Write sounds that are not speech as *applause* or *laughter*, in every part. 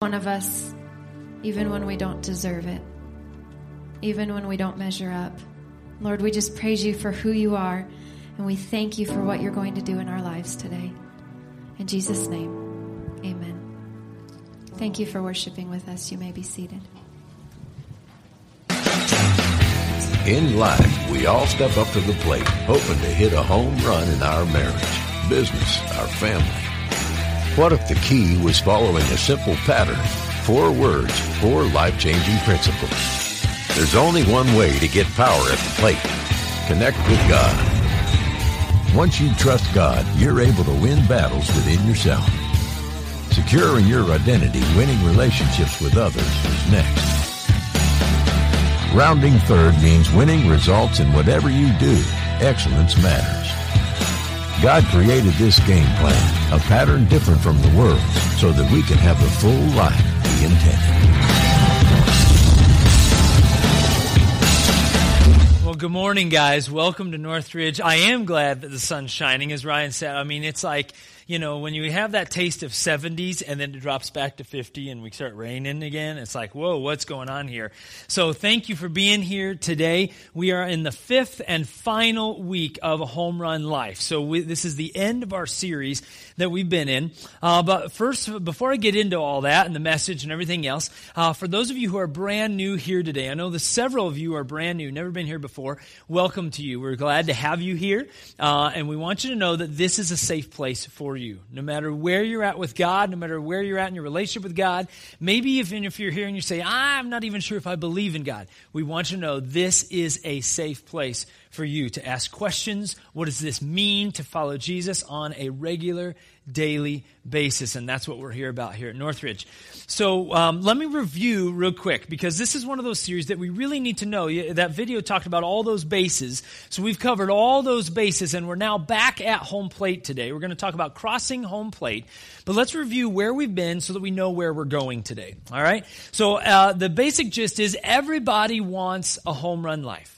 one of us, even when we don't deserve it, even when we don't measure up. Lord, we just praise you for who you are, and we thank you for what you're going to do in our lives today. In Jesus' name, amen. Thank you for worshiping with us. You may be seated. In life, we all step up to the plate, hoping to hit a home run in our marriage, business, our family. What if the key was following a simple pattern? Four words, four life-changing principles. There's only one way to get power at the plate. Connect with God. Once you trust God, you're able to win battles within yourself. Securing your identity, winning relationships with others is next. Rounding third means winning results in whatever you do. Excellence matters. God created this game plan, a pattern different from the world, so that we can have the full life He intended. Well, good morning, guys. Welcome to Northridge. I am glad that the sun's shining, as Ryan said. I mean, it's like you know, when you have that taste of 70s and then it drops back to 50 and we start raining again, it's like, whoa, what's going on here? So thank you for being here today. We are in the fifth and final week of home run life. So we, this is the end of our series that we've been in. Uh, but first, before I get into all that and the message and everything else, uh, for those of you who are brand new here today, I know that several of you are brand new, never been here before. Welcome to you. We're glad to have you here. Uh, and we want you to know that this is a safe place for you. No matter where you're at with God, no matter where you're at in your relationship with God, maybe even if you're here and you say, I'm not even sure if I believe in God, we want you to know this is a safe place for you to ask questions. What does this mean to follow Jesus on a regular daily basis. And that's what we're here about here at Northridge. So um, let me review real quick because this is one of those series that we really need to know. That video talked about all those bases. So we've covered all those bases and we're now back at home plate today. We're going to talk about crossing home plate. But let's review where we've been so that we know where we're going today. All right? So uh, the basic gist is everybody wants a home run life.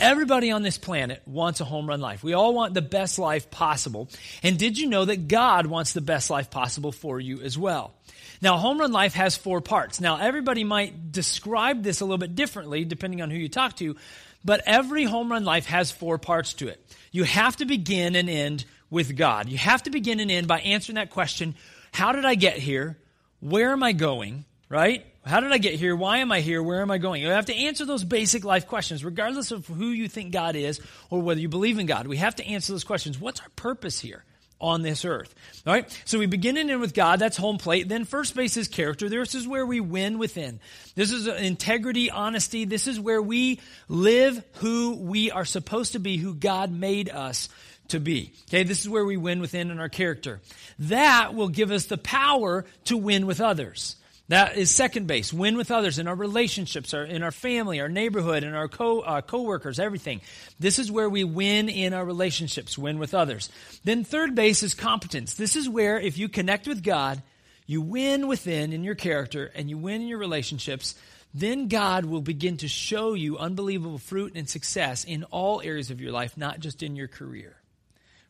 Everybody on this planet wants a home run life. We all want the best life possible. And did you know that God wants the best life possible for you as well? Now, home run life has four parts. Now, everybody might describe this a little bit differently depending on who you talk to, but every home run life has four parts to it. You have to begin and end with God. You have to begin and end by answering that question How did I get here? Where am I going? Right? How did I get here? Why am I here? Where am I going? You have to answer those basic life questions, regardless of who you think God is or whether you believe in God. We have to answer those questions. What's our purpose here? on this earth. All right? So we begin and end with God. That's home plate. Then first base is character. This is where we win within. This is integrity, honesty. This is where we live who we are supposed to be, who God made us to be. Okay? This is where we win within in our character. That will give us the power to win with others. That is second base. Win with others in our relationships, our, in our family, our neighborhood, and our co uh, coworkers, everything. This is where we win in our relationships, win with others. Then third base is competence. This is where if you connect with God, you win within in your character and you win in your relationships. Then God will begin to show you unbelievable fruit and success in all areas of your life, not just in your career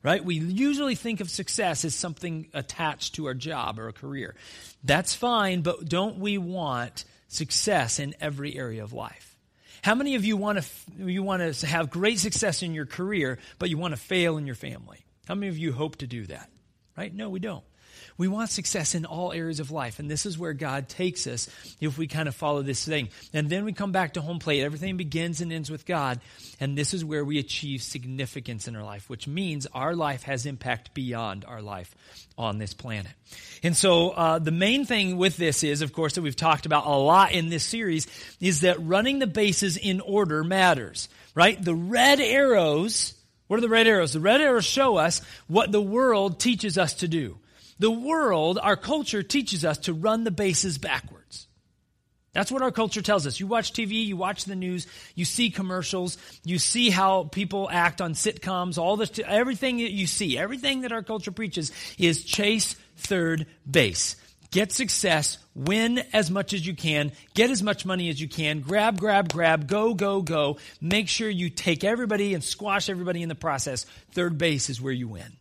right? We usually think of success as something attached to our job or a career. That's fine, but don't we want success in every area of life? How many of you want to you want to have great success in your career, but you want to fail in your family? How many of you hope to do that? Right? No, we don't. We want success in all areas of life, and this is where God takes us if we kind of follow this thing. And then we come back to home plate. Everything begins and ends with God, and this is where we achieve significance in our life, which means our life has impact beyond our life on this planet. And so uh, the main thing with this is, of course, that we've talked about a lot in this series, is that running the bases in order matters, right? The red arrows. What are the red arrows? The red arrows show us what the world teaches us to do. The world, our culture teaches us to run the bases backwards. That's what our culture tells us. You watch TV, you watch the news, you see commercials, you see how people act on sitcoms, all this, everything that you see, everything that our culture preaches is chase third base. Get success, win as much as you can, get as much money as you can, grab, grab, grab, go, go, go. Make sure you take everybody and squash everybody in the process. Third base is where you win.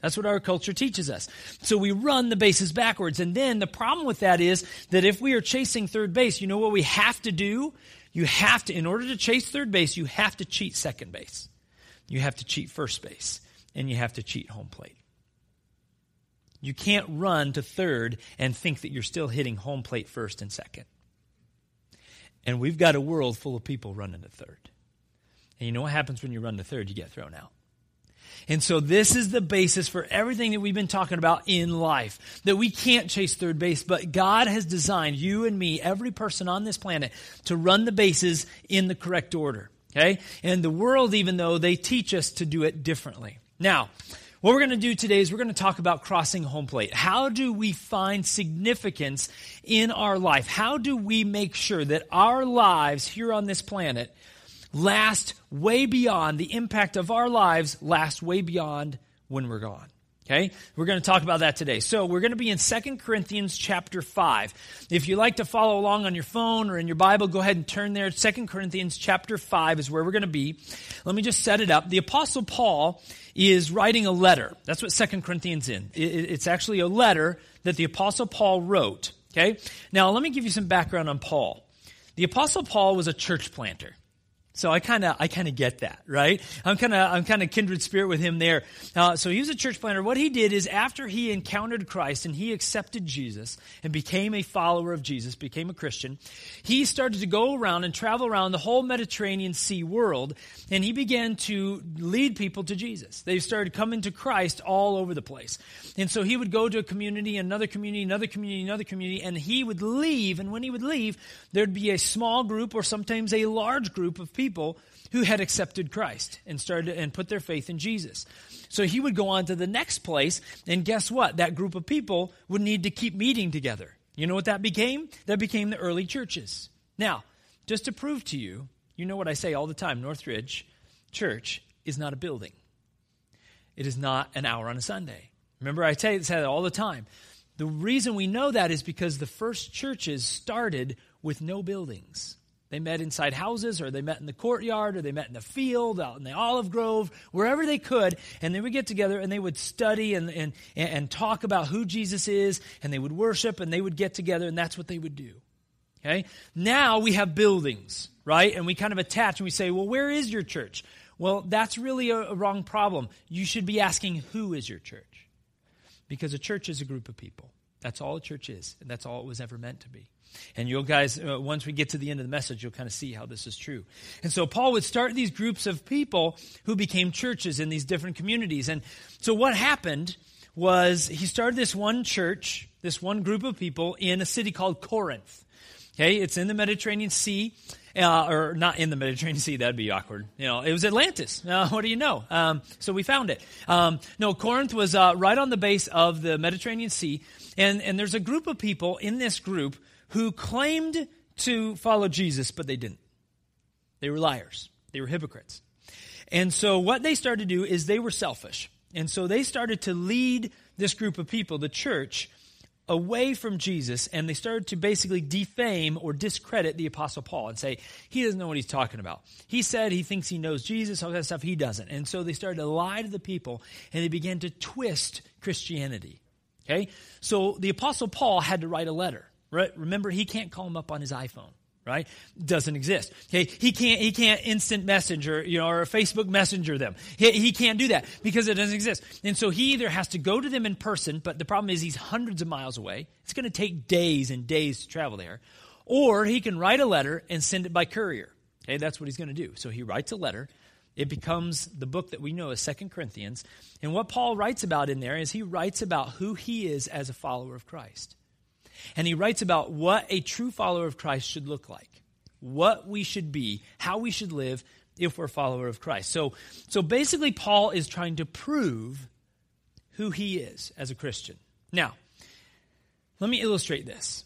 That's what our culture teaches us. So we run the bases backwards. And then the problem with that is that if we are chasing third base, you know what we have to do? You have to, in order to chase third base, you have to cheat second base. You have to cheat first base. And you have to cheat home plate. You can't run to third and think that you're still hitting home plate first and second. And we've got a world full of people running to third. And you know what happens when you run to third? You get thrown out. And so this is the basis for everything that we've been talking about in life. That we can't chase third base, but God has designed you and me, every person on this planet, to run the bases in the correct order. Okay? And the world, even though they teach us to do it differently. Now, what we're going to do today is we're going to talk about crossing home plate. How do we find significance in our life? How do we make sure that our lives here on this planet last way beyond the impact of our lives, last way beyond when we're gone? Okay? We're going to talk about that today. So, we're going to be in 2 Corinthians chapter 5. If you like to follow along on your phone or in your Bible, go ahead and turn there. 2 Corinthians chapter 5 is where we're going to be. Let me just set it up. The apostle Paul is writing a letter. That's what 2 Corinthians in. It's actually a letter that the apostle Paul wrote. Okay? Now, let me give you some background on Paul. The apostle Paul was a church planter. So I kind of I kind of get that, right? I'm kind of I'm kind of kindred spirit with him there. Uh, so he was a church planter. What he did is after he encountered Christ and he accepted Jesus and became a follower of Jesus, became a Christian, he started to go around and travel around the whole Mediterranean Sea world, and he began to lead people to Jesus. They started coming to Christ all over the place, and so he would go to a community, another community, another community, another community, and he would leave. And when he would leave, there'd be a small group or sometimes a large group of people people who had accepted Christ and started and put their faith in Jesus. So he would go on to the next place, and guess what? That group of people would need to keep meeting together. You know what that became? That became the early churches. Now, just to prove to you, you know what I say all the time Northridge Church is not a building, it is not an hour on a Sunday. Remember, I say that all the time. The reason we know that is because the first churches started with no buildings. They met inside houses, or they met in the courtyard, or they met in the field, out in the olive grove, wherever they could. And they would get together and they would study and, and, and talk about who Jesus is, and they would worship, and they would get together, and that's what they would do. Okay? Now we have buildings, right? And we kind of attach and we say, well, where is your church? Well, that's really a, a wrong problem. You should be asking, who is your church? Because a church is a group of people. That's all a church is, and that's all it was ever meant to be. And you'll guys, uh, once we get to the end of the message, you'll kind of see how this is true. And so Paul would start these groups of people who became churches in these different communities. And so what happened was he started this one church, this one group of people in a city called Corinth. Okay, it's in the Mediterranean Sea. Uh, or not in the Mediterranean Sea, that'd be awkward. You know, it was Atlantis. *laughs* Uh, what do you know? Um, so we found it. Um, no, Corinth was uh, right on the base of the Mediterranean Sea, and and there's a group of people in this group who claimed to follow Jesus, but they didn't. They were liars, they were hypocrites. And so what they started to do is they were selfish. And so they started to lead this group of people, the church, away from Jesus, and they started to basically defame or discredit the Apostle Paul and say, he doesn't know what he's talking about. He said he thinks he knows Jesus, all that stuff, he doesn't. And so they started to lie to the people, and they began to twist Christianity. Okay? So the Apostle Paul had to write a letter. Right? Remember, he can't call him up on his iPhone. Right? Doesn't exist. Okay, he can't he can't instant messenger, you know, or Facebook messenger them. He, he can't do that because it doesn't exist. And so he either has to go to them in person, but the problem is he's hundreds of miles away. It's going to take days and days to travel there. Or he can write a letter and send it by courier. Okay, that's what he's going to do. So he writes a letter. It becomes the book that we know as Second Corinthians. And what Paul writes about in there is he writes about who he is as a follower of Christ. And he writes about what a true follower of Christ should look like, what we should be, how we should live if we're a follower of Christ. So, so basically, Paul is trying to prove who he is as a Christian. Now, let me illustrate this.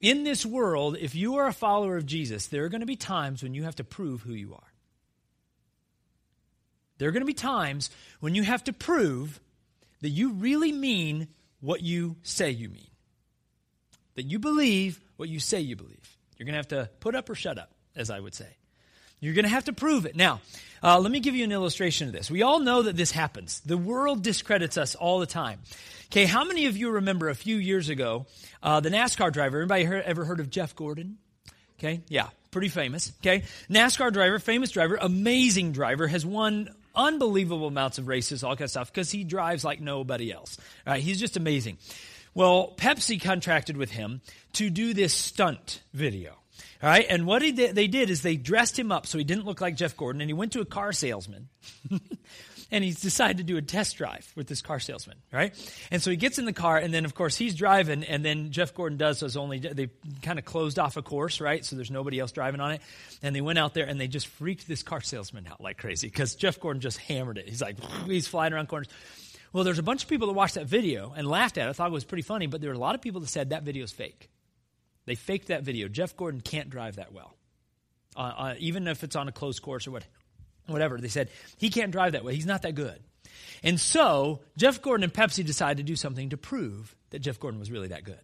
In this world, if you are a follower of Jesus, there are going to be times when you have to prove who you are. There are going to be times when you have to prove that you really mean what you say you mean that you believe what you say you believe. You're going to have to put up or shut up, as I would say. You're going to have to prove it. Now, uh, let me give you an illustration of this. We all know that this happens. The world discredits us all the time. Okay, how many of you remember a few years ago uh, the NASCAR driver? Anybody ever heard of Jeff Gordon? Okay, yeah, pretty famous. Okay, NASCAR driver, famous driver, amazing driver, has won unbelievable amounts of races, all kind of stuff, because he drives like nobody else. All right, he's just amazing. Well, Pepsi contracted with him to do this stunt video. All right, and what did, they did is they dressed him up so he didn't look like Jeff Gordon, and he went to a car salesman. *laughs* and he's decided to do a test drive with this car salesman, right? And so he gets in the car, and then of course he's driving, and then Jeff Gordon does was only they kind of closed off a course, right? So there's nobody else driving on it, and they went out there and they just freaked this car salesman out like crazy because Jeff Gordon just hammered it. He's like *laughs* he's flying around corners. Well, there's a bunch of people that watched that video and laughed at it, I thought it was pretty funny, but there were a lot of people that said that video's fake. They faked that video. Jeff Gordon can't drive that well, uh, uh, even if it's on a closed course or what, whatever. They said he can't drive that way. He's not that good. And so Jeff Gordon and Pepsi decided to do something to prove that Jeff Gordon was really that good.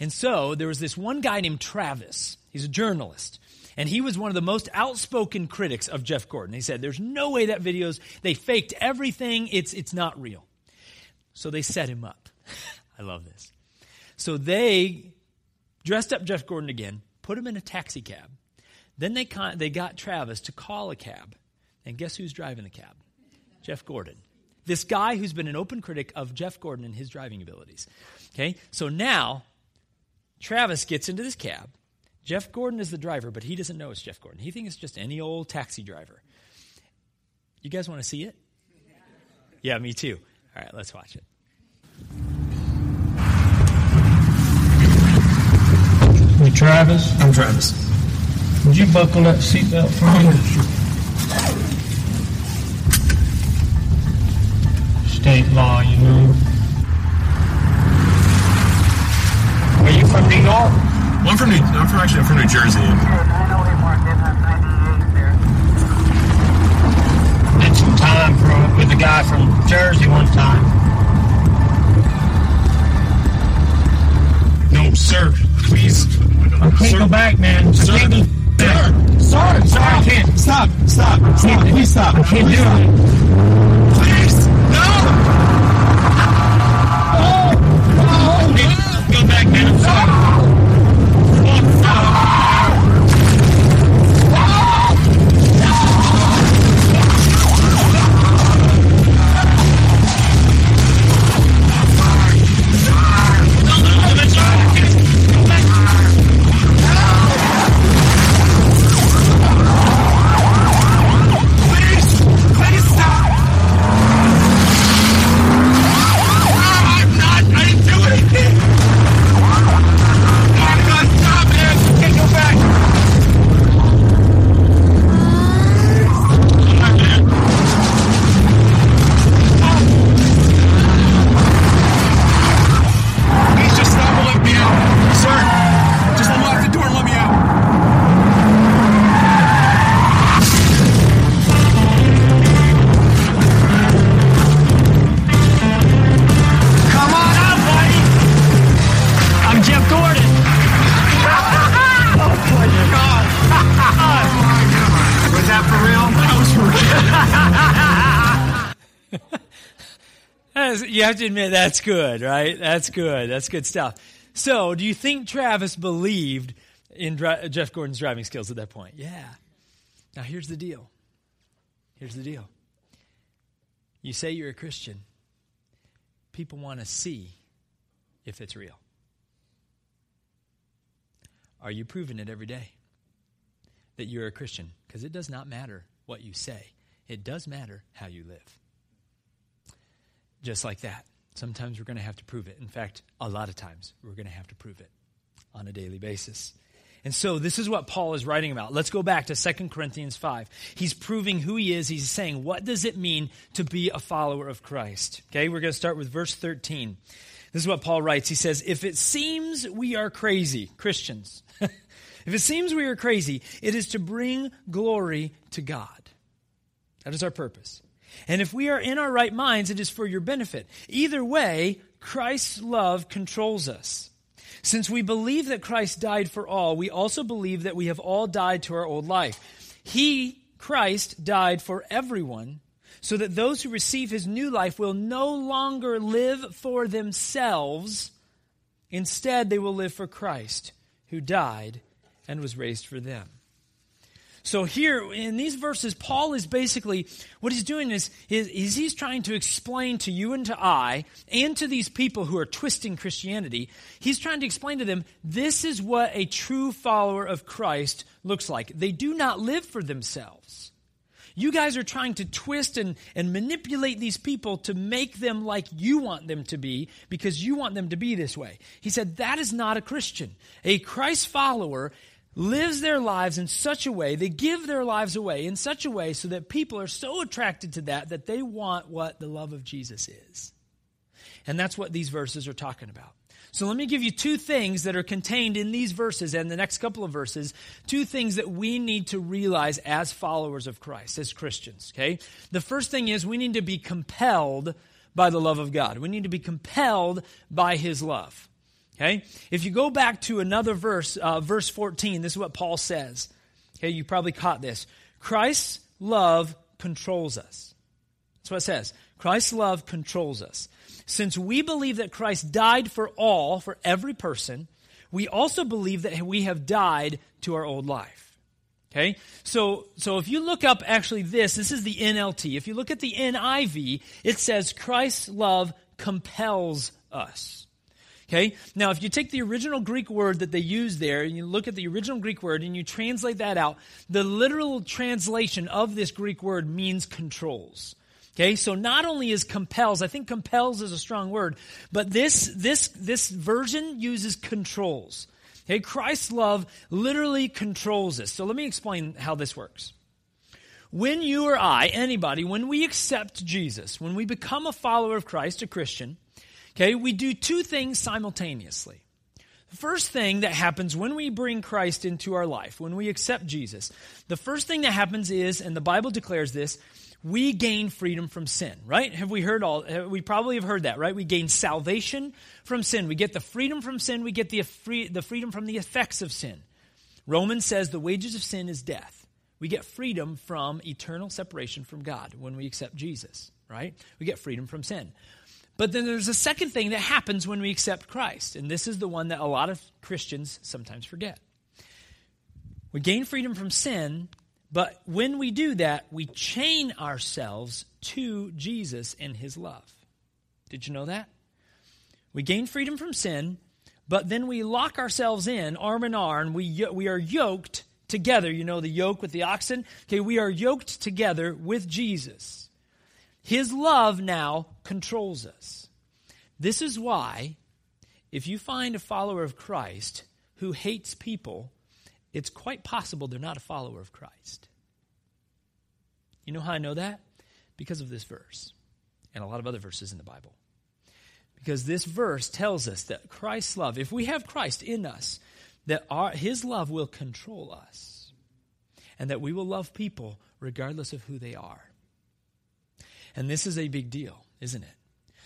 And so there was this one guy named Travis. He's a journalist. And he was one of the most outspoken critics of Jeff Gordon. He said, There's no way that video's, they faked everything. It's, it's not real. So they set him up. *laughs* I love this. So they dressed up Jeff Gordon again, put him in a taxi cab. Then they, con- they got Travis to call a cab. And guess who's driving the cab? Jeff Gordon. This guy who's been an open critic of Jeff Gordon and his driving abilities. Okay, so now Travis gets into this cab. Jeff Gordon is the driver, but he doesn't know it's Jeff Gordon. He thinks it's just any old taxi driver. You guys want to see it? Yeah, me too. All right, let's watch it. You Travis? I'm Travis. Would you buckle that seatbelt for me? State law, you know. Are you from New York? Well, I'm from New. I'm from actually. I'm from New Jersey. Did some time for, with a guy from Jersey one time. No, sir. Please. I can't Sir. go back, man. I Sir. can't go back. Sorry. Sorry, I can't. Stop. Stop. Stop. Please stop. I can't do it. Please. No! No. Go back, man. I'm sorry. You have to admit that's good, right? That's good. That's good stuff. So, do you think Travis believed in dri- Jeff Gordon's driving skills at that point? Yeah. Now, here's the deal. Here's the deal. You say you're a Christian, people want to see if it's real. Are you proving it every day that you're a Christian? Because it does not matter what you say, it does matter how you live just like that. Sometimes we're going to have to prove it. In fact, a lot of times we're going to have to prove it on a daily basis. And so this is what Paul is writing about. Let's go back to 2 Corinthians 5. He's proving who he is. He's saying, what does it mean to be a follower of Christ? Okay, we're going to start with verse 13. This is what Paul writes. He says, If it seems we are crazy, Christians, *laughs* if it seems we are crazy, it is to bring glory to God. That is our purpose. And if we are in our right minds, it is for your benefit. Either way, Christ's love controls us. Since we believe that Christ died for all, we also believe that we have all died to our old life. He, Christ, died for everyone so that those who receive his new life will no longer live for themselves. Instead, they will live for Christ, who died and was raised for them. So here in these verses, Paul is basically, what he's doing is, is, is, he's trying to explain to you and to I, and to these people who are twisting Christianity, he's trying to explain to them, this is what a true follower of Christ looks like. They do not live for themselves. You guys are trying to twist and, and manipulate these people to make them like you want them to be because you want them to be this way. He said, that is not a Christian. A Christ follower lives their lives in such a way, they give their lives away in such a way so that people are so attracted to that that they want what the love of Jesus is. And that's what these verses are talking about. So let me give you two things that are contained in these verses and the next couple of verses. Two things that we need to realize as followers of Christ, as Christians, okay? The first thing is we need to be compelled by the love of God. We need to be compelled by His love. Okay? If you go back to another verse, uh, verse 14, this is what Paul says. Okay, you probably caught this. Christ's love controls us. That's what it says. Christ's love controls us. Since we believe that Christ died for all, for every person, we also believe that we have died to our old life. Okay? So, so if you look up actually this, this is the NLT. If you look at the NIV, it says Christ's love compels us. Okay? Now, if you take the original Greek word that they use there, and you look at the original Greek word and you translate that out, the literal translation of this Greek word means controls. Okay, so not only is compels, I think compels is a strong word, but this, this, this version uses controls. Okay, Christ's love literally controls us. So let me explain how this works. When you or I, anybody, when we accept Jesus, when we become a follower of Christ, a Christian, Okay, we do two things simultaneously. The first thing that happens when we bring Christ into our life, when we accept Jesus, the first thing that happens is, and the Bible declares this, we gain freedom from sin, right? Have we heard all, we probably have heard that, right? We gain salvation from sin. We get the freedom from sin. We get the, free, the freedom from the effects of sin. Romans says the wages of sin is death. We get freedom from eternal separation from God when we accept Jesus, right? We get freedom from sin. But then there's a second thing that happens when we accept Christ, and this is the one that a lot of Christians sometimes forget. We gain freedom from sin, but when we do that, we chain ourselves to Jesus and his love. Did you know that? We gain freedom from sin, but then we lock ourselves in arm in arm. We, we are yoked together. You know the yoke with the oxen? Okay, we are yoked together with Jesus. His love now controls us. This is why, if you find a follower of Christ who hates people, it's quite possible they're not a follower of Christ. You know how I know that? Because of this verse and a lot of other verses in the Bible. Because this verse tells us that Christ's love, if we have Christ in us, that our, his love will control us and that we will love people regardless of who they are. And this is a big deal, isn't it?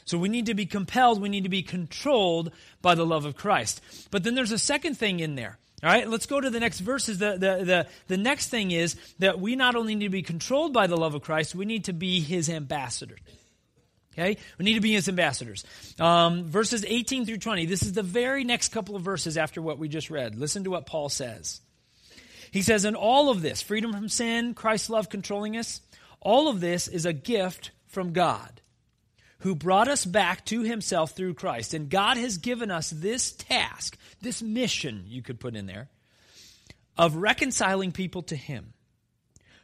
So we need to be compelled, we need to be controlled by the love of Christ. But then there's a second thing in there. All right, let's go to the next verses. The, the, the, the next thing is that we not only need to be controlled by the love of Christ, we need to be his ambassadors. Okay? We need to be his ambassadors. Um, verses 18 through 20. This is the very next couple of verses after what we just read. Listen to what Paul says. He says, In all of this, freedom from sin, Christ's love controlling us, all of this is a gift from God who brought us back to himself through Christ. And God has given us this task, this mission, you could put in there, of reconciling people to him.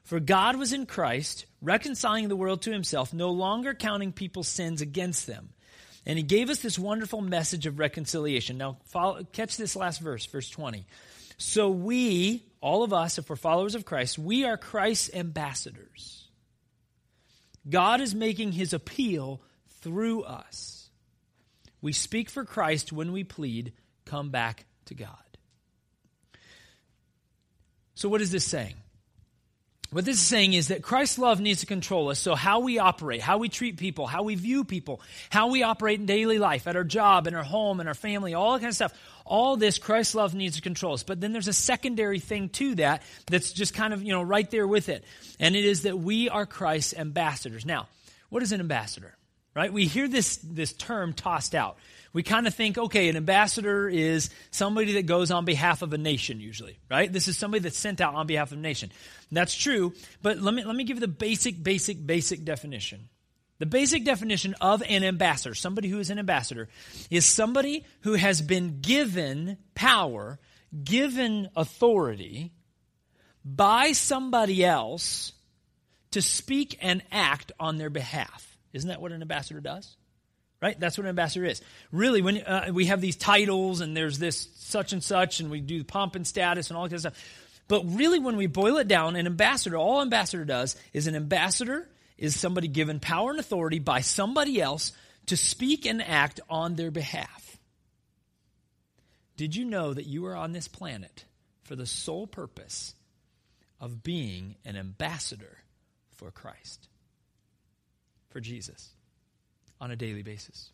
For God was in Christ, reconciling the world to himself, no longer counting people's sins against them. And he gave us this wonderful message of reconciliation. Now, follow, catch this last verse, verse 20. So we, all of us, if we're followers of Christ, we are Christ's ambassadors God is making his appeal through us. We speak for Christ when we plead, come back to God. So, what is this saying? What this is saying is that Christ's love needs to control us. So, how we operate, how we treat people, how we view people, how we operate in daily life, at our job, in our home, in our family, all that kind of stuff. All this, Christ's love needs to control us. But then there's a secondary thing to that that's just kind of, you know, right there with it. And it is that we are Christ's ambassadors. Now, what is an ambassador? Right? We hear this, this term tossed out we kind of think, okay, an ambassador is somebody that goes on behalf of a nation, usually, right? This is somebody that's sent out on behalf of a nation. That's true, but let me, let me give you the basic, basic, basic definition. The basic definition of an ambassador, somebody who is an ambassador, is somebody who has been given power, given authority by somebody else to speak and act on their behalf. Isn't that what an ambassador does? right? That's what an ambassador is. Really, when uh, we have these titles and there's this such and such, and we do pomp and status and all that stuff. But really, when we boil it down, an ambassador, all ambassador does is an ambassador is somebody given power and authority by somebody else to speak and act on their behalf. Did you know that you are on this planet for the sole purpose of being an ambassador for Christ, for Jesus? on a daily basis.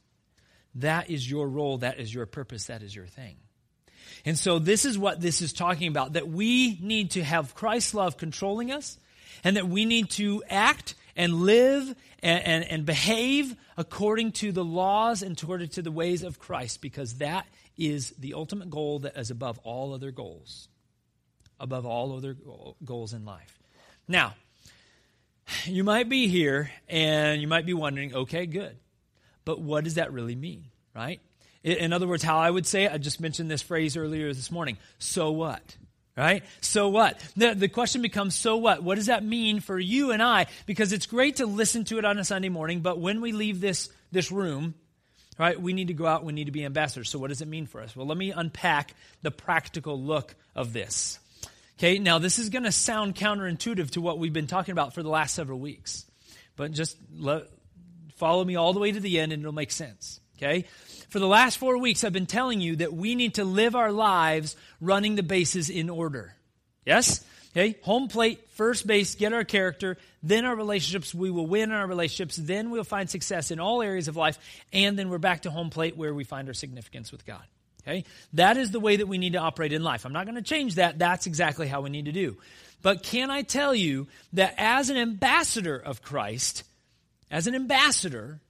That is your role, that is your purpose, that is your thing. And so, this is what this is talking about that we need to have Christ's love controlling us, and that we need to act and live and, and, and behave according to the laws and according to the ways of Christ, because that is the ultimate goal that is above all other goals, above all other goals in life. Now, you might be here and you might be wondering okay, good. But what does that really mean, right? In other words, how I would say it, I just mentioned this phrase earlier this morning. So what? Right? So what? The, the question becomes, so what? What does that mean for you and I? Because it's great to listen to it on a Sunday morning, but when we leave this, this room, right, we need to go out, we need to be ambassadors. So what does it mean for us? Well, let me unpack the practical look of this. Okay, now this is going to sound counterintuitive to what we've been talking about for the last several weeks. But just Follow me all the way to the end and it'll make sense. Okay? For the last four weeks, I've been telling you that we need to live our lives running the bases in order. Yes? Okay? Home plate, first base, get our character, then our relationships. We will win our relationships. Then we'll find success in all areas of life. And then we're back to home plate where we find our significance with God. Okay? That is the way that we need to operate in life. I'm not going to change that. That's exactly how we need to do. But can I tell you that as an ambassador of Christ, as an ambassador,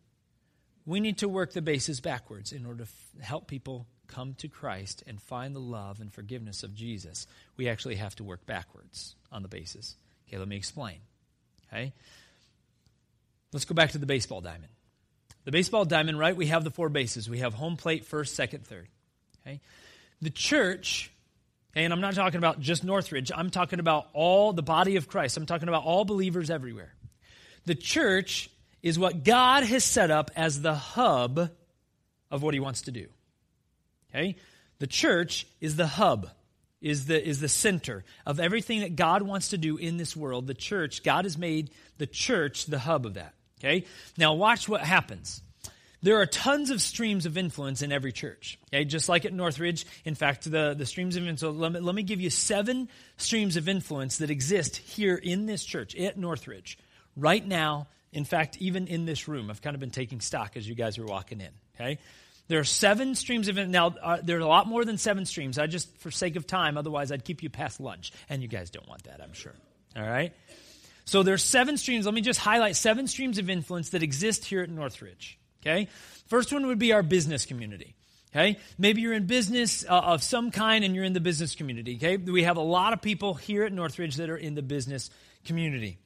we need to work the bases backwards in order to f- help people come to Christ and find the love and forgiveness of Jesus. We actually have to work backwards on the bases. Okay, let me explain. Okay? Let's go back to the baseball diamond. The baseball diamond, right? We have the four bases. We have home plate, first, second, third. Okay? The church, and I'm not talking about just Northridge, I'm talking about all the body of Christ. I'm talking about all believers everywhere. The church is what God has set up as the hub of what he wants to do. Okay? The church is the hub, is the, is the center of everything that God wants to do in this world. The church, God has made the church the hub of that. Okay? Now watch what happens. There are tons of streams of influence in every church. Okay? Just like at Northridge. In fact, the, the streams of influence, let me, let me give you seven streams of influence that exist here in this church at Northridge right now in fact, even in this room, I've kind of been taking stock as you guys were walking in. Okay, there are seven streams of influence. now. Uh, there are a lot more than seven streams. I just, for sake of time, otherwise I'd keep you past lunch, and you guys don't want that, I'm sure. All right. So there's seven streams. Let me just highlight seven streams of influence that exist here at Northridge. Okay. First one would be our business community. Okay? Maybe you're in business uh, of some kind and you're in the business community. Okay? We have a lot of people here at Northridge that are in the business community.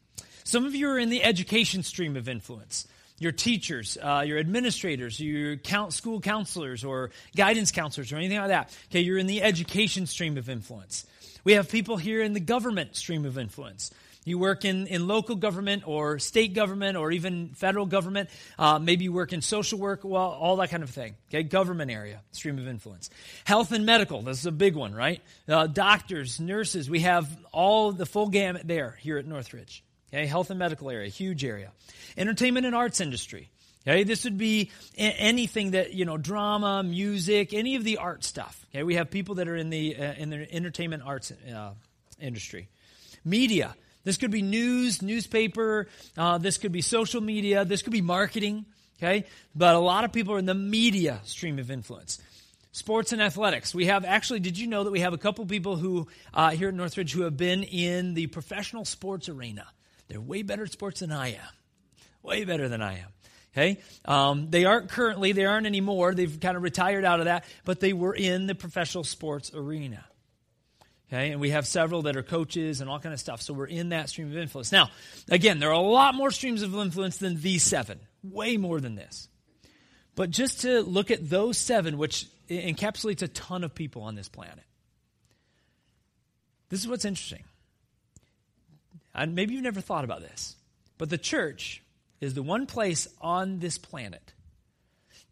Some of you are in the education stream of influence. Your teachers, uh, your administrators, your count, school counselors or guidance counselors or anything like that. Okay, you're in the education stream of influence. We have people here in the government stream of influence. You work in, in local government or state government or even federal government. Uh, maybe you work in social work, well, all that kind of thing. Okay, government area, stream of influence. Health and medical, this is a big one, right? Uh, doctors, nurses, we have all the full gamut there here at Northridge. Okay, health and medical area, huge area. Entertainment and arts industry. Okay, this would be anything that you know, drama, music, any of the art stuff. Okay, we have people that are in the uh, in the entertainment arts uh, industry. Media. This could be news, newspaper. Uh, this could be social media. This could be marketing. Okay, but a lot of people are in the media stream of influence. Sports and athletics. We have actually. Did you know that we have a couple people who uh, here at Northridge who have been in the professional sports arena? They're way better at sports than I am. Way better than I am. Okay, um, they aren't currently. They aren't anymore. They've kind of retired out of that, but they were in the professional sports arena. Okay, and we have several that are coaches and all kind of stuff. So we're in that stream of influence. Now, again, there are a lot more streams of influence than these seven, way more than this. But just to look at those seven, which encapsulates a ton of people on this planet. This is what's interesting. And maybe you've never thought about this, but the church is the one place on this planet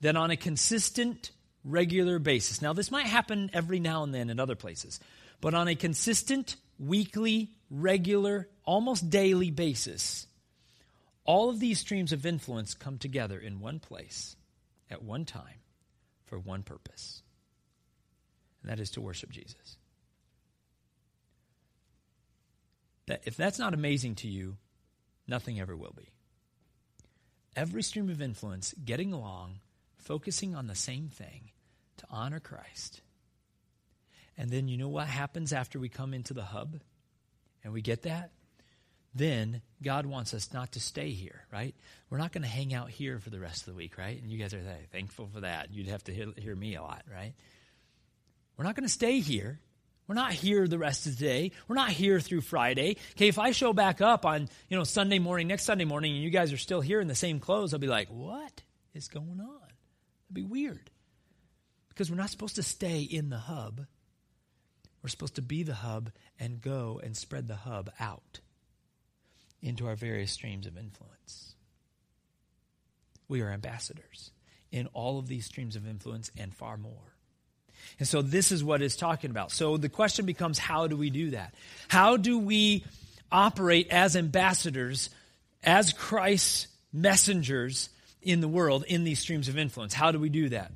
that on a consistent, regular basis. Now, this might happen every now and then in other places, but on a consistent, weekly, regular, almost daily basis, all of these streams of influence come together in one place at one time for one purpose, and that is to worship Jesus. That, if that's not amazing to you, nothing ever will be. Every stream of influence getting along, focusing on the same thing to honor Christ and then you know what happens after we come into the hub and we get that? Then God wants us not to stay here, right? We're not going to hang out here for the rest of the week, right? And you guys are thankful for that. You'd have to hear, hear me a lot, right? We're not going to stay here. We're not here the rest of the day. We're not here through Friday. Okay, if I show back up on, you know, Sunday morning, next Sunday morning, and you guys are still here in the same clothes, I'll be like, what is going on? It'd be weird. Because we're not supposed to stay in the hub. We're supposed to be the hub and go and spread the hub out into our various streams of influence. We are ambassadors in all of these streams of influence and far more. And so this is what it's talking about. So the question becomes how do we do that? How do we operate as ambassadors, as Christ's messengers in the world in these streams of influence? How do we do that?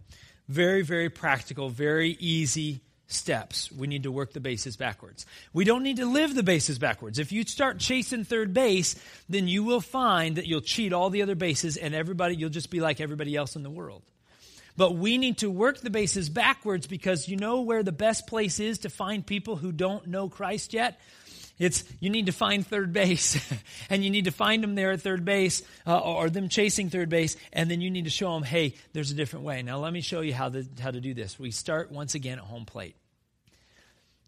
Very, very practical, very easy steps. We need to work the bases backwards. We don't need to live the bases backwards. If you start chasing third base, then you will find that you'll cheat all the other bases and everybody, you'll just be like everybody else in the world. But we need to work the bases backwards because you know where the best place is to find people who don't know Christ yet? It's you need to find third base, *laughs* and you need to find them there at third base, uh, or them chasing third base, and then you need to show them, hey, there's a different way. Now let me show you how to how to do this. We start once again at home plate.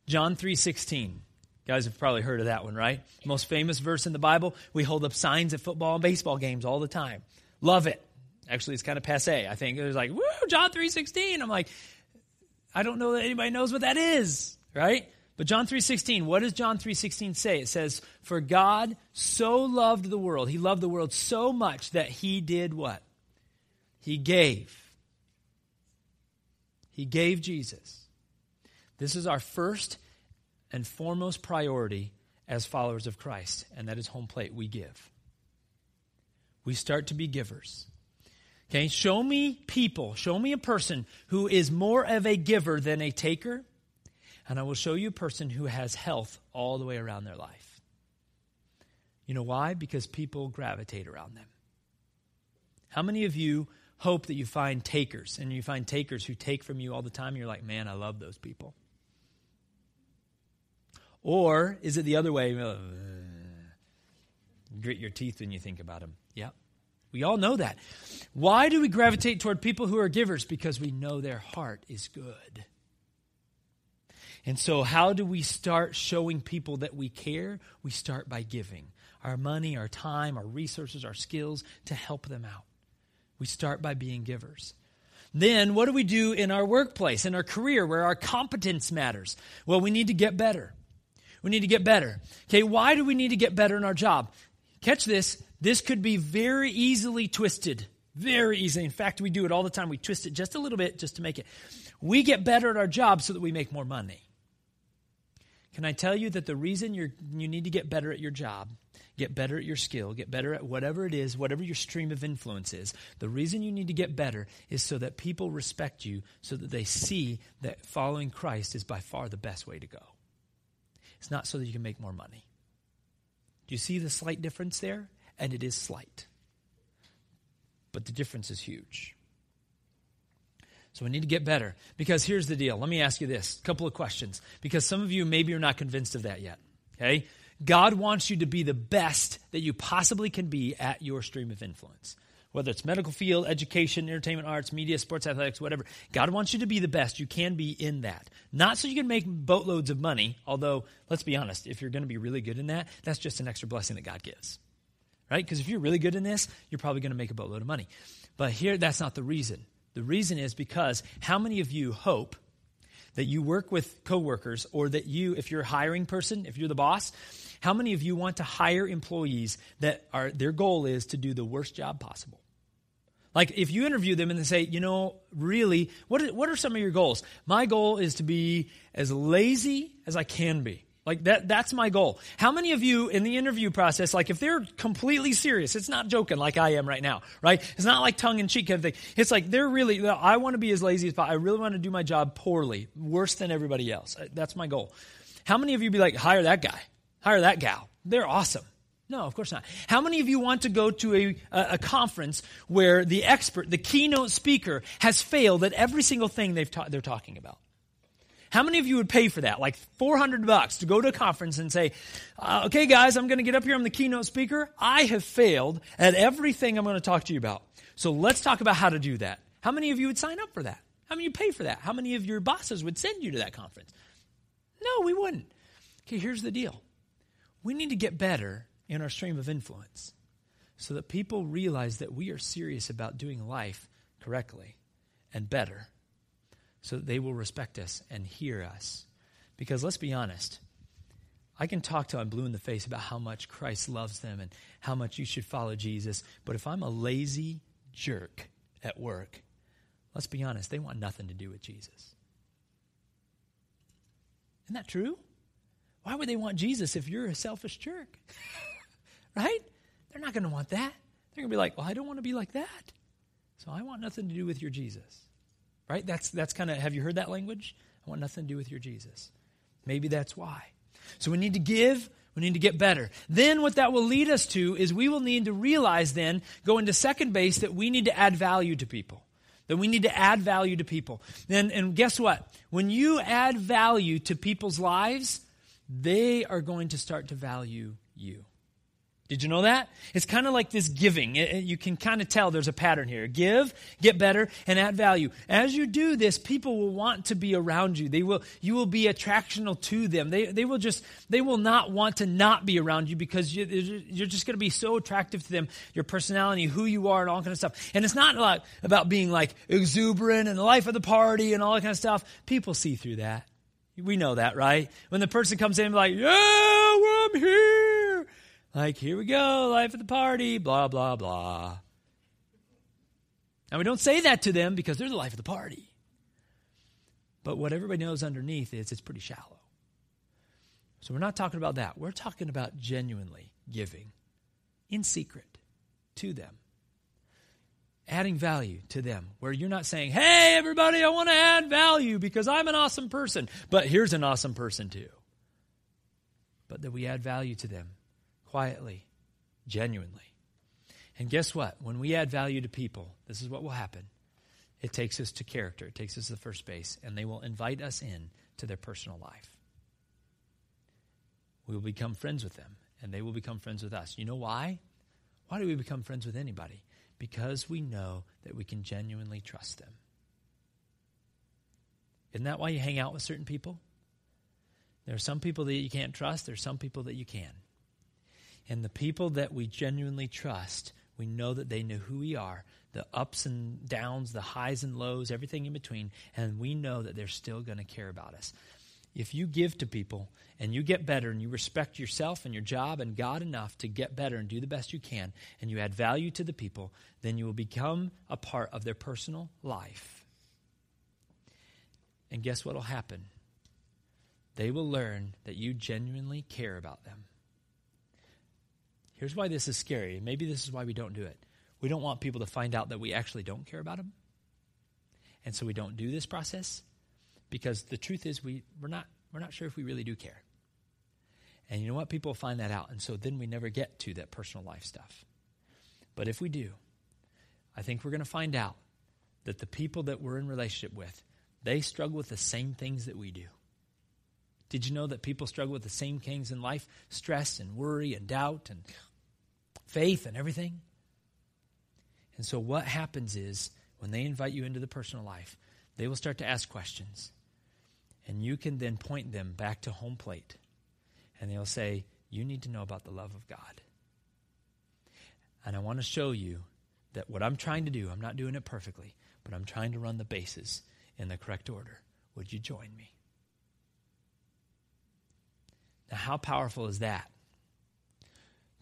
John 3:16. Guys have probably heard of that one, right? Most famous verse in the Bible. We hold up signs at football and baseball games all the time. Love it. Actually, it's kind of passe. I think it was like, "Woo, John 3:16." I'm like, I don't know that anybody knows what that is, right? But John 3:16, what does John 3:16 say? It says, "For God so loved the world. He loved the world so much that he did what? He gave. He gave Jesus. This is our first and foremost priority as followers of Christ, and that is home plate. We give. We start to be givers. Okay, show me people, show me a person who is more of a giver than a taker, and I will show you a person who has health all the way around their life. You know why? Because people gravitate around them. How many of you hope that you find takers and you find takers who take from you all the time? You're like, man, I love those people. Or is it the other way? Uh, grit your teeth when you think about them. Yeah. We all know that. Why do we gravitate toward people who are givers? Because we know their heart is good. And so, how do we start showing people that we care? We start by giving our money, our time, our resources, our skills to help them out. We start by being givers. Then, what do we do in our workplace, in our career, where our competence matters? Well, we need to get better. We need to get better. Okay, why do we need to get better in our job? Catch this. This could be very easily twisted. Very easily. In fact, we do it all the time. We twist it just a little bit just to make it. We get better at our job so that we make more money. Can I tell you that the reason you you need to get better at your job, get better at your skill, get better at whatever it is, whatever your stream of influence is, the reason you need to get better is so that people respect you, so that they see that following Christ is by far the best way to go. It's not so that you can make more money. Do you see the slight difference there? And it is slight. But the difference is huge. So we need to get better. Because here's the deal. Let me ask you this a couple of questions. Because some of you maybe are not convinced of that yet. Okay? God wants you to be the best that you possibly can be at your stream of influence. Whether it's medical field, education, entertainment, arts, media, sports, athletics, whatever. God wants you to be the best you can be in that. Not so you can make boatloads of money, although, let's be honest, if you're going to be really good in that, that's just an extra blessing that God gives. Right? Because if you're really good in this, you're probably going to make a boatload of money. But here, that's not the reason. The reason is because how many of you hope that you work with coworkers or that you, if you're a hiring person, if you're the boss, how many of you want to hire employees that are their goal is to do the worst job possible? Like if you interview them and they say, you know, really, what what are some of your goals? My goal is to be as lazy as I can be. Like that, that's my goal. How many of you in the interview process, like if they're completely serious, it's not joking like I am right now, right? It's not like tongue in cheek kind of thing. It's like they're really, I want to be as lazy as possible. I really want to do my job poorly, worse than everybody else. Uh, that's my goal. How many of you be like, hire that guy, hire that gal? They're awesome. No, of course not. How many of you want to go to a, a, a, conference where the expert, the keynote speaker, has failed at every single thing they've ta- they're talking about? How many of you would pay for that? Like 400 bucks to go to a conference and say, uh, okay, guys, I'm going to get up here. I'm the keynote speaker. I have failed at everything I'm going to talk to you about. So let's talk about how to do that. How many of you would sign up for that? How many of you pay for that? How many of your bosses would send you to that conference? No, we wouldn't. Okay, here's the deal. We need to get better in our stream of influence so that people realize that we are serious about doing life correctly and better so that they will respect us and hear us. Because let's be honest, I can talk till I'm blue in the face about how much Christ loves them and how much you should follow Jesus. But if I'm a lazy jerk at work, let's be honest, they want nothing to do with Jesus. Isn't that true? Why would they want Jesus if you're a selfish jerk? *laughs* right? They're not going to want that. They're going to be like, well, I don't want to be like that. So I want nothing to do with your Jesus. Right? That's, that's kind of, have you heard that language? I want nothing to do with your Jesus. Maybe that's why. So we need to give, we need to get better. Then what that will lead us to is we will need to realize then, go into second base, that we need to add value to people. That we need to add value to people. And, and guess what? When you add value to people's lives, they are going to start to value you. Did you know that? It's kind of like this giving. It, you can kind of tell there's a pattern here. Give, get better, and add value. As you do this, people will want to be around you. They will, you will be attractional to them. They, they will just, they will not want to not be around you because you, you're just going to be so attractive to them, your personality, who you are, and all kind of stuff. And it's not like about being like exuberant and the life of the party and all that kind of stuff. People see through that. We know that, right? When the person comes in like, yeah, well, I'm here like, here we go, life of the party, blah, blah, blah. Now, we don't say that to them because they're the life of the party. But what everybody knows underneath is it's pretty shallow. So we're not talking about that. We're talking about genuinely giving in secret to them, adding value to them, where you're not saying, hey, everybody, I want to add value because I'm an awesome person, but here's an awesome person too. But that we add value to them quietly, genuinely. And guess what? When we add value to people, this is what will happen. It takes us to character, it takes us to the first base, and they will invite us in to their personal life. We will become friends with them, and they will become friends with us. You know why? Why do we become friends with anybody? Because we know that we can genuinely trust them. Isn't that why you hang out with certain people? There are some people that you can't trust, there are some people that you can. And the people that we genuinely trust, we know that they know who we are, the ups and downs, the highs and lows, everything in between, and we know that they're still going to care about us. If you give to people and you get better and you respect yourself and your job and God enough to get better and do the best you can, and you add value to the people, then you will become a part of their personal life. And guess what will happen? They will learn that you genuinely care about them. Here's why this is scary. Maybe this is why we don't do it. We don't want people to find out that we actually don't care about them. And so we don't do this process because the truth is we, we're, not, we're not sure if we really do care. And you know what? People find that out. And so then we never get to that personal life stuff. But if we do, I think we're going to find out that the people that we're in relationship with, they struggle with the same things that we do. Did you know that people struggle with the same things in life? Stress and worry and doubt and faith and everything. And so what happens is when they invite you into the personal life, they will start to ask questions. And you can then point them back to home plate. And they'll say, You need to know about the love of God. And I want to show you that what I'm trying to do, I'm not doing it perfectly, but I'm trying to run the bases in the correct order. Would you join me? Now, how powerful is that?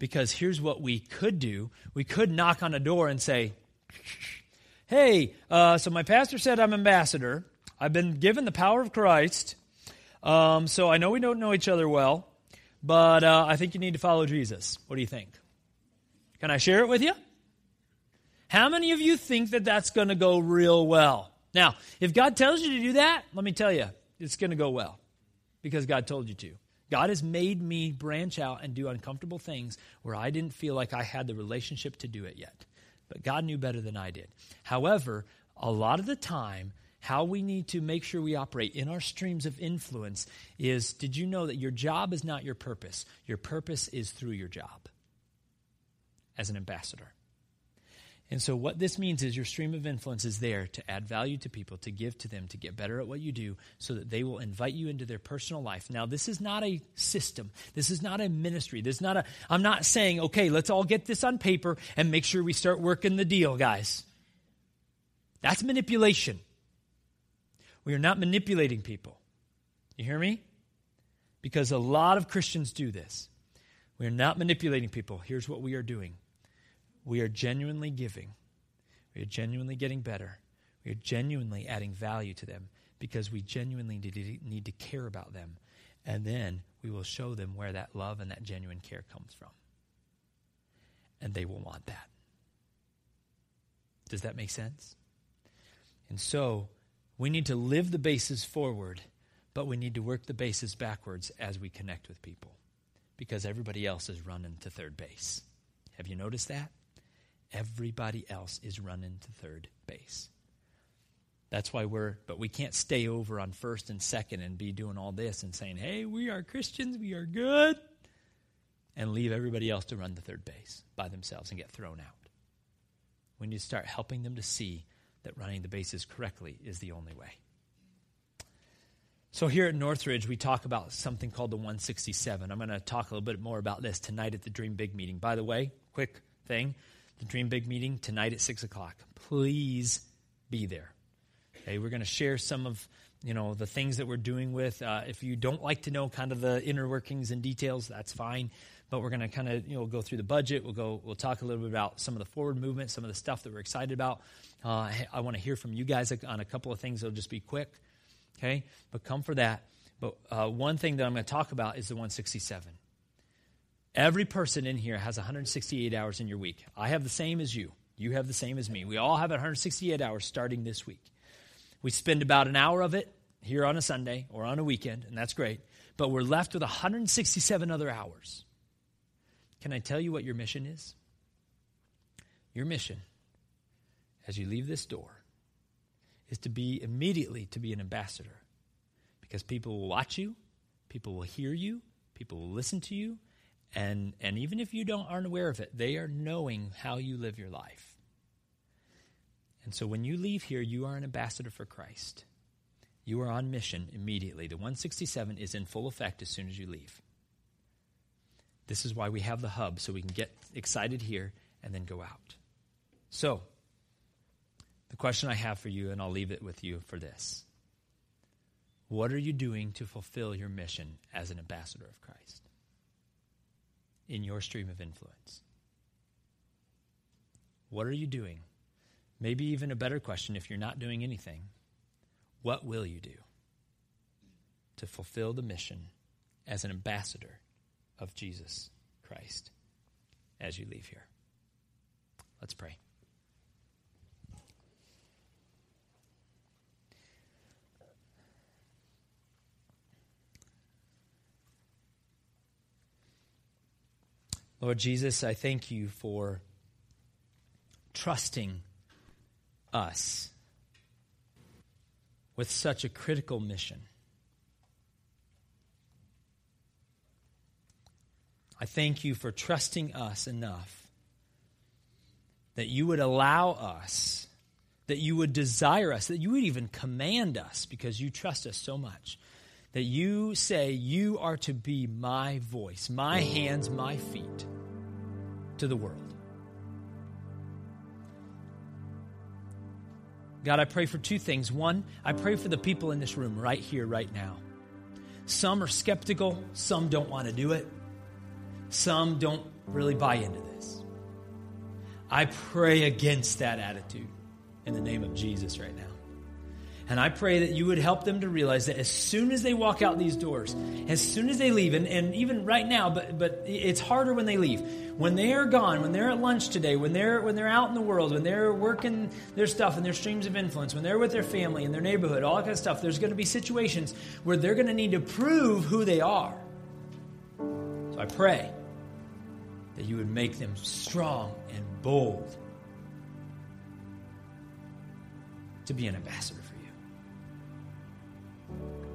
Because here's what we could do we could knock on a door and say, Hey, uh, so my pastor said I'm ambassador. I've been given the power of Christ. Um, so I know we don't know each other well, but uh, I think you need to follow Jesus. What do you think? Can I share it with you? How many of you think that that's going to go real well? Now, if God tells you to do that, let me tell you, it's going to go well because God told you to. God has made me branch out and do uncomfortable things where I didn't feel like I had the relationship to do it yet. But God knew better than I did. However, a lot of the time, how we need to make sure we operate in our streams of influence is did you know that your job is not your purpose? Your purpose is through your job as an ambassador. And so, what this means is your stream of influence is there to add value to people, to give to them, to get better at what you do, so that they will invite you into their personal life. Now, this is not a system. This is not a ministry. This is not a, I'm not saying, okay, let's all get this on paper and make sure we start working the deal, guys. That's manipulation. We are not manipulating people. You hear me? Because a lot of Christians do this. We are not manipulating people. Here's what we are doing we are genuinely giving. We are genuinely getting better. We are genuinely adding value to them because we genuinely need to care about them. And then we will show them where that love and that genuine care comes from. And they will want that. Does that make sense? And so we need to live the bases forward, but we need to work the bases backwards as we connect with people because everybody else is running to third base. Have you noticed that? Everybody else is running to third base. That's why we're, but we can't stay over on first and second and be doing all this and saying, hey, we are Christians, we are good, and leave everybody else to run the third base by themselves and get thrown out. We need to start helping them to see that running the bases correctly is the only way. So, here at Northridge, we talk about something called the 167. I'm going to talk a little bit more about this tonight at the Dream Big meeting. By the way, quick thing the Dream Big meeting tonight at 6 o'clock. Please be there. Okay, we're going to share some of you know the things that we're doing with. Uh, if you don't like to know kind of the inner workings and details, that's fine. But we're going to kind of you know go through the budget. We'll go. We'll talk a little bit about some of the forward movement, some of the stuff that we're excited about. Uh, I want to hear from you guys on a couple of things. It'll just be quick, okay? But come for that. But uh, one thing that I'm going to talk about is the 167. Every person in here has 168 hours in your week. I have the same as you. You have the same as me. We all have 168 hours starting this week. We spend about an hour of it here on a Sunday or on a weekend, and that's great. But we're left with 167 other hours. Can I tell you what your mission is? Your mission, as you leave this door, is to be immediately to be an ambassador. Because people will watch you, people will hear you, people will listen to you, and, and even if you don't, aren't aware of it, they are knowing how you live your life. And so when you leave here, you are an ambassador for Christ. You are on mission immediately. The 167 is in full effect as soon as you leave. This is why we have the hub, so we can get excited here and then go out. So, the question I have for you, and I'll leave it with you for this What are you doing to fulfill your mission as an ambassador of Christ? In your stream of influence? What are you doing? Maybe even a better question if you're not doing anything, what will you do to fulfill the mission as an ambassador of Jesus Christ as you leave here? Let's pray. Lord Jesus, I thank you for trusting us with such a critical mission. I thank you for trusting us enough that you would allow us, that you would desire us, that you would even command us because you trust us so much. That you say, You are to be my voice, my hands, my feet to the world. God, I pray for two things. One, I pray for the people in this room right here, right now. Some are skeptical, some don't want to do it, some don't really buy into this. I pray against that attitude in the name of Jesus right now. And I pray that you would help them to realize that as soon as they walk out these doors, as soon as they leave, and, and even right now, but, but it's harder when they leave. When they are gone, when they're at lunch today, when they're, when they're out in the world, when they're working their stuff and their streams of influence, when they're with their family and their neighborhood, all that kind of stuff, there's going to be situations where they're going to need to prove who they are. So I pray that you would make them strong and bold to be an ambassador.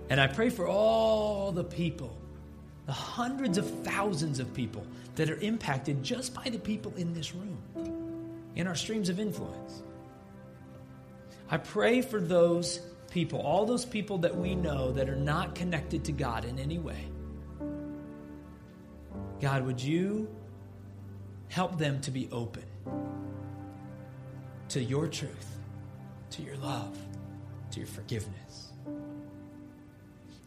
And I pray for all the people, the hundreds of thousands of people that are impacted just by the people in this room, in our streams of influence. I pray for those people, all those people that we know that are not connected to God in any way. God, would you help them to be open to your truth, to your love, to your forgiveness?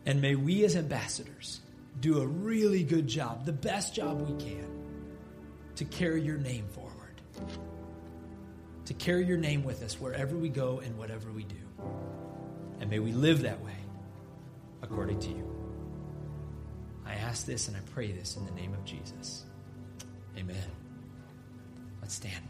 And may we as ambassadors do a really good job, the best job we can, to carry your name forward. To carry your name with us wherever we go and whatever we do. And may we live that way according to you. I ask this and I pray this in the name of Jesus. Amen. Let's stand.